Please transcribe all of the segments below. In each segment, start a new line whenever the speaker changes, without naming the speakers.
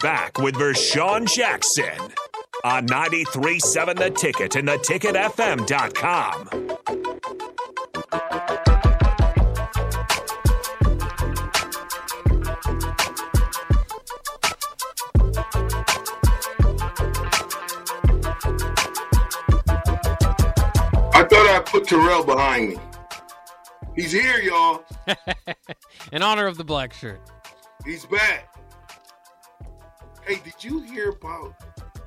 Back with Vershawn Jackson on 93.7 The Ticket and theticketfm.com.
I thought I put Terrell behind me. He's here, y'all.
In honor of the black shirt.
He's back. Hey, did you hear about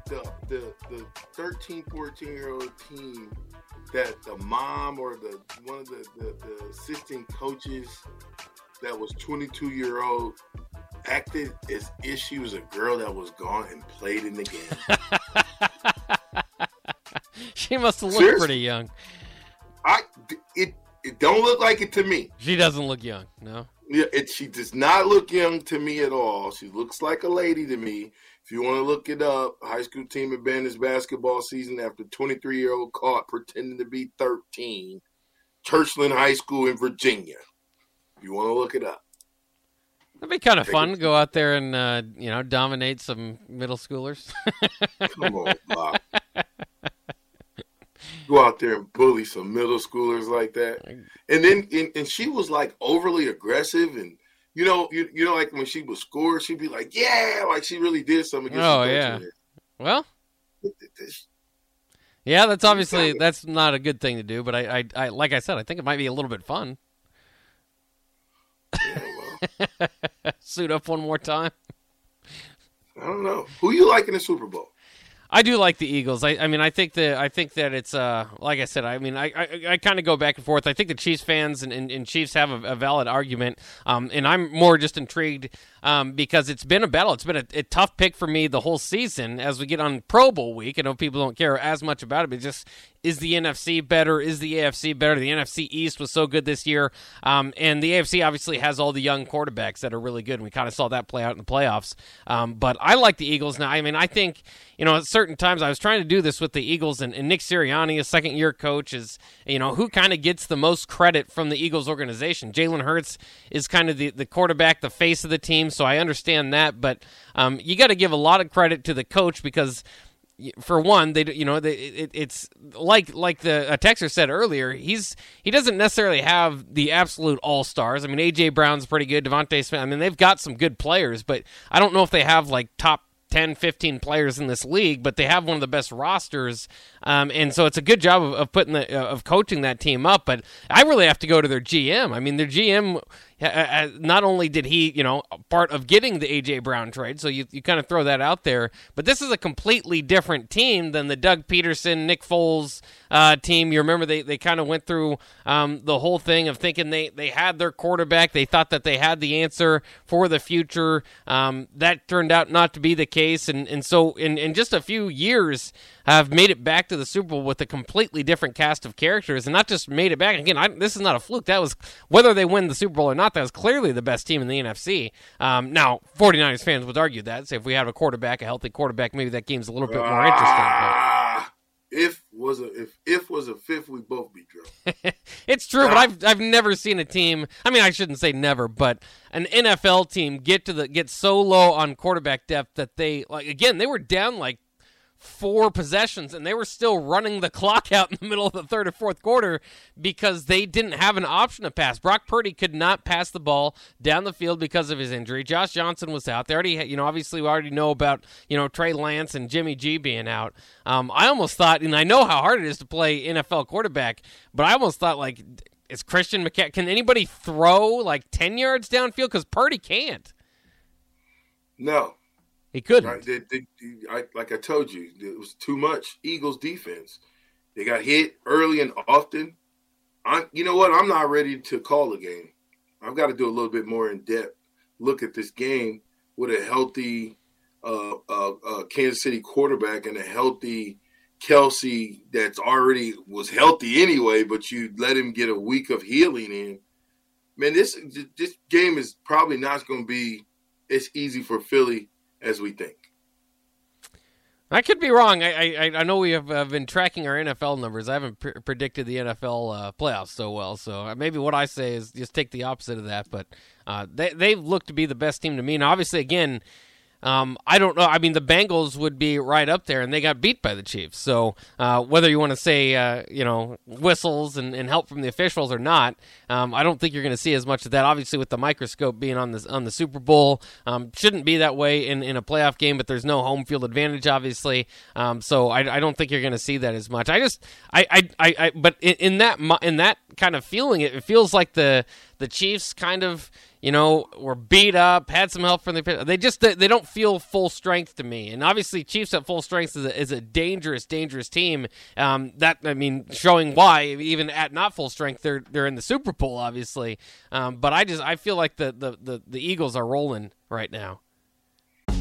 the the the 13, 14 year old team that the mom or the one of the, the, the assistant coaches that was 22 year old acted as if she was a girl that was gone and played in the game.
She must have looked
Seriously?
pretty young.
I it it don't look like it to me.
She doesn't look young, no.
Yeah, it, she does not look young to me at all. She looks like a lady to me. If you want to look it up, high school team abandoned its basketball season after 23 year old caught pretending to be 13. Churchland High School in Virginia. If you want to look it up.
That'd be kind of
Take
fun to go out there and uh, you know dominate some middle schoolers.
Come on, Bob. Go out there and bully some middle schoolers like that. And then and, and she was like overly aggressive and you know, you, you know, like when she would score, she'd be like, "Yeah," like she really did something. against
Oh, yeah. well, yeah, that's obviously that's not a good thing to do, but I, I, I like I said, I think it might be a little bit fun.
Yeah, well,
Suit up one more time.
I don't know who you like in the Super Bowl.
I do like the Eagles. I, I mean, I think that I think that it's uh, like I said. I mean, I I, I kind of go back and forth. I think the Chiefs fans and, and, and Chiefs have a, a valid argument, um, and I'm more just intrigued um, because it's been a battle. It's been a, a tough pick for me the whole season. As we get on Pro Bowl week, I know people don't care as much about it, but just is the NFC better? Is the AFC better? The NFC East was so good this year, um, and the AFC obviously has all the young quarterbacks that are really good. And we kind of saw that play out in the playoffs. Um, but I like the Eagles now. I mean, I think you know at certain times I was trying to do this with the Eagles and, and Nick Sirianni, a second year coach, is you know who kind of gets the most credit from the Eagles organization. Jalen Hurts is kind of the the quarterback, the face of the team, so I understand that. But um, you got to give a lot of credit to the coach because for one, they you know they, it, it's like like the a texter said earlier. He's he doesn't necessarily have the absolute all stars. I mean, AJ Brown's pretty good. DeVonta Smith. I mean, they've got some good players, but I don't know if they have like top 10, 15 players in this league, but they have one of the best rosters. Um, and so it's a good job of, of putting the, uh, of coaching that team up. But I really have to go to their GM. I mean, their GM, uh, uh, not only did he, you know, part of getting the AJ Brown trade, so you, you kind of throw that out there, but this is a completely different team than the Doug Pederson, Nick Foles uh, team. You remember they, they kind of went through um, the whole thing of thinking they, they had their quarterback. They thought that they had the answer for the future. Um, that turned out not to be the case. And, and so in, in just a few years, have made it back to the Super Bowl with a completely different cast of characters, and not just made it back. Again, I, this is not a fluke. That was whether they win the Super Bowl or not. That was clearly the best team in the NFC. Um, now, 49ers fans would argue that. Say if we have a quarterback, a healthy quarterback, maybe that game's a little bit more interesting.
Ah, if was a if if was a fifth, we both be drunk.
It's true, but I've I've never seen a team. I mean, I shouldn't say never, but an NFL team get to the get so low on quarterback depth that they like again they were down like four possessions and they were still running the clock out in the middle of the third or fourth quarter because they didn't have an option to pass. Brock Purdy could not pass the ball down the field because of his injury. Josh Johnson was out. They already, you know, obviously we already know about, you know, Trey Lance and Jimmy G being out. Um, I almost thought, and I know how hard it is to play NFL quarterback, but I almost thought like, is Christian McCaffrey, can anybody throw like 10 yards downfield? Because Purdy can't.
No,
he couldn't.
Right? They, they, I, like I told you, it was too much Eagles defense. They got hit early and often. I, you know what? I'm not ready to call the game. I've got to do a little bit more in depth look at this game with a healthy uh, uh, uh, Kansas City quarterback and a healthy Kelce that's already was healthy anyway, but you let him get a week of healing in. Man, this this game is probably not going to be as easy for Philly as we think.
I could be wrong. I I, I know we have uh, been tracking our NFL numbers. I haven't pr- predicted the NFL uh, playoffs so well, so uh, maybe what I say is just take the opposite of that. But uh, they they look to be the best team to me. And obviously, again, um, I don't know. I mean, the Bengals would be right up there, and they got beat by the Chiefs. So uh, whether you want to say, uh, you know, whistles and, and, help from the officials or not, um, I don't think you're going to see as much of that. Obviously, with the microscope being on the on the Super Bowl, um, shouldn't be that way in, in a playoff game. But there's no home field advantage, obviously. Um, so I, I, don't think you're going to see that as much. I just, I, I, I, I but in, in that in that kind of feeling, it, it feels like the the Chiefs kind of you know, were beat up, had some help from the. They just they don't feel full strength to me. And obviously, Chiefs at full strength is a, is a dangerous, dangerous team. Um, that I mean, showing why even at not full strength, they're they're in the Super Bowl, obviously. Um, but I just I feel like the, the the the Eagles are rolling right now.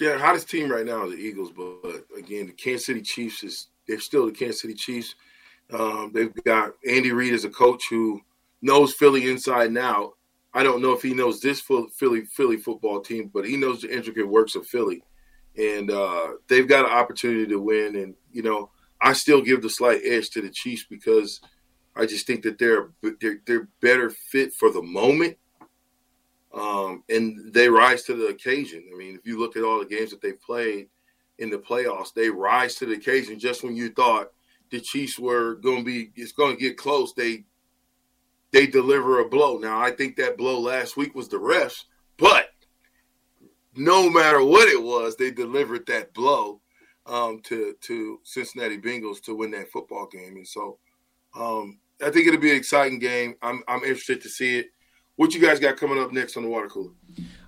Yeah, hottest team right now is the Eagles, but, again, the Kansas City Chiefs is they're still the Kansas City Chiefs. Um, they've got Andy Reid as a coach who knows Philly inside and out. I don't know if he knows this Philly Philly football team, but he knows the intricate works of Philly, and uh, they've got an opportunity to win. And you know, I still give the slight edge to the Chiefs because I just think that they're they're, they're better fit for the moment um, and they rise to the occasion. I mean, if you look at all the games that they played in the playoffs, they rise to the occasion. Just when you thought the Chiefs were going to be, it's going to get close, they they deliver a blow. Now, I think that blow last week was the refs, but no matter what it was, they delivered that blow um, to to Cincinnati Bengals to win that football game. And so, um, I think it'll be an exciting game. I'm I'm interested to see it. What you guys got coming up next on the water cooler?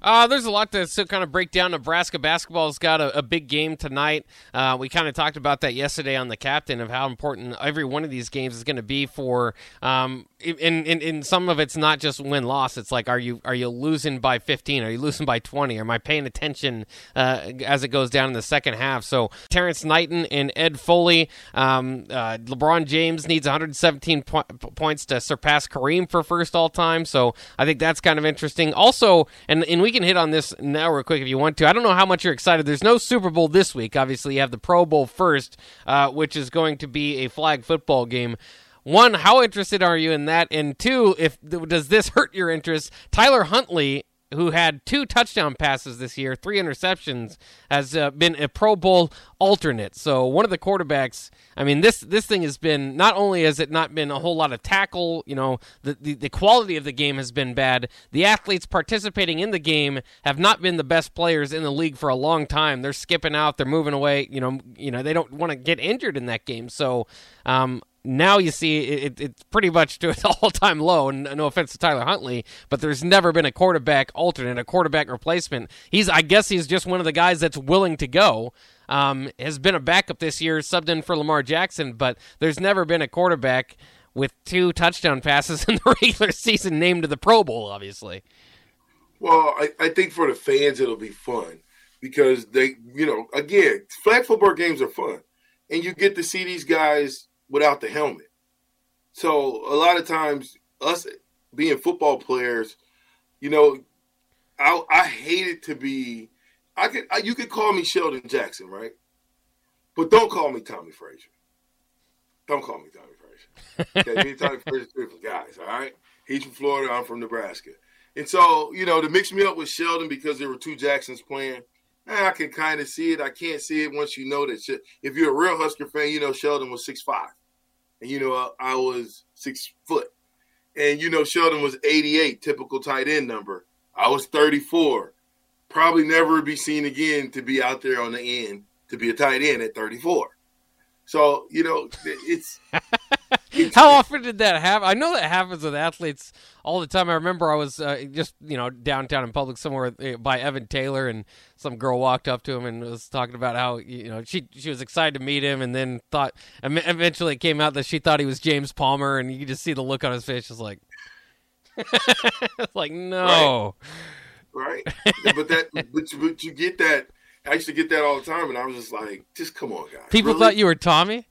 Uh, there's a lot to so kind of break down. Nebraska basketball's got a, a big game tonight. Uh, we kind of talked about that yesterday on the captain of how important every one of these games is going to be for. Um, in, in in some of it's not just win loss. It's like are you are you losing by 15? Are you losing by 20? Am I paying attention uh, as it goes down in the second half? So Terrance Knighton and Ed Foley. Um, uh, LeBron James needs 117 po- points to surpass Kareem for first all time. So I think that's kind of interesting. Also, and and we can hit on this now real quick if you want to. I don't know how much you're excited. There's no Super Bowl this week. Obviously, you have the Pro Bowl first, uh, which is going to be a flag football game. One, how interested are you in that? And two, if does this hurt your interest? Tyler Huntley who had two touchdown passes this year, three interceptions, has uh, been a Pro Bowl alternate. So one of the quarterbacks. I mean, this this thing has been not only has it not been a whole lot of tackle. You know, the the, the quality of the game has been bad. The athletes participating in the game have not been the best players in the league for a long time. They're skipping out. They're moving away. You know, you know they don't want to get injured in that game. So um, now you see it, it's pretty much to its all-time low. And no offense to Tyler Huntley, but there's never been a quarterback alternate, a quarterback replacement. He's, I guess, he's just one of the guys that's willing to go. Um, has been a backup this year, subbed in for Lamar Jackson, but there's never been a quarterback with two touchdown passes in the regular season named to the Pro Bowl. Obviously.
Well, I, I think for the fans it'll be fun because they, you know, again, flag football games are fun, and you get to see these guys without the helmet. So a lot of times, us being football players, you know, I I hate it to be. I could I, you could call me Sheldon Jackson, right? But don't call me Tommie Frazier. Don't call me Tommie Frazier. Okay, me and Tommie Frazier different guys. All right, he's from Florida. I'm from Nebraska. And so, you know, to mix me up with Sheldon because there were two Jacksons playing, eh, I can kind of see it. I can't see it once you know that. Shit. If you're a real Husker fan, you know Sheldon was six five and you know I, I was six foot, and you know Sheldon was 88, typical tight end number. I was 34, probably never be seen again to be out there on the end to be a tight end at 34. So you know it's
How often did that happen? I know that happens with athletes all the time. I remember I was uh, just you know downtown in public somewhere uh, by Evan Taylor, and some girl walked up to him and was talking about how you know she she was excited to meet him, and then thought eventually it came out that she thought he was James Palmer, and you could just see the look on his face, just like like no,
right? right. But that but you, but you get that. I used to get that all the time, and I was just like, just come on, guys.
People
really?
thought you were Tommie.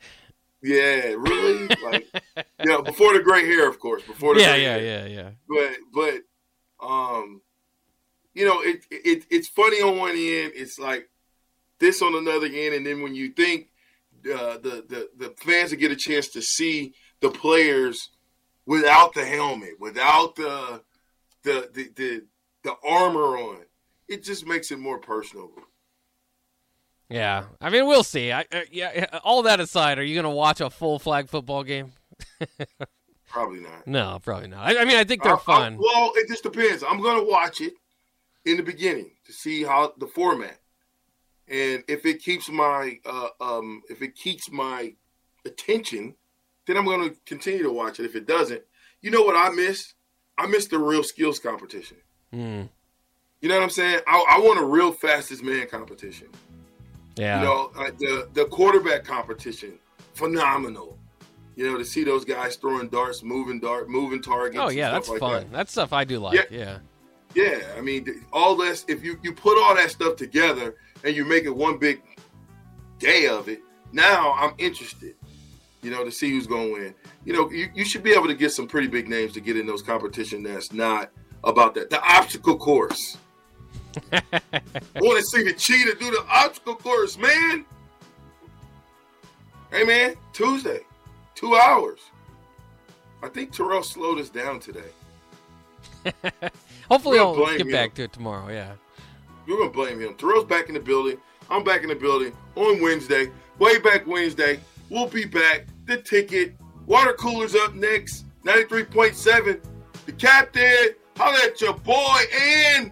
Yeah, really? like, you know, before the gray hair, of course. Before the
yeah, yeah, hair. yeah, yeah.
But, but, um, you know, it, it it's funny on one end. It's like this on another end, and then when you think uh, the the the fans will get a chance to see the players without the helmet, without the the the the, the armor on, it just makes it more personal.
Yeah, I mean, we'll see. I, uh, yeah, all that aside, are you going to watch a full flag football game?
probably not.
No, probably not. I, I mean, I think they're uh, fun.
well, it just depends. I'm going to watch it in the beginning to see how the format, and if it keeps my uh, um, if it keeps my attention, then I'm going to continue to watch it. If it doesn't, you know what I miss? I miss the real skills competition.
Mm.
You know what I'm saying? I, I want a real fastest man competition.
Yeah.
You know, uh, the the quarterback competition, phenomenal. You know, to see those guys throwing darts, moving dart, moving targets.
Oh yeah, that's
like
fun.
That.
That's stuff I do like. Yeah.
yeah. Yeah, I mean, all this. If you you put all that stuff together and you make it one big day of it, now I'm interested. You know, to see who's going to win. You know, you, you should be able to get some pretty big names to get in those competition that's not about that. The obstacle course. I want to see the cheetah do the obstacle course, man. Hey, man, Tuesday, two hours. I think Terrell slowed us down today.
Hopefully, I'll get him. back to it tomorrow. Yeah.
We're going to blame him. Terrell's back in the building. I'm back in the building on Wednesday. Way back Wednesday. We'll be back. The ticket. Water coolers up next. 93.7. The captain. Holla at your boy and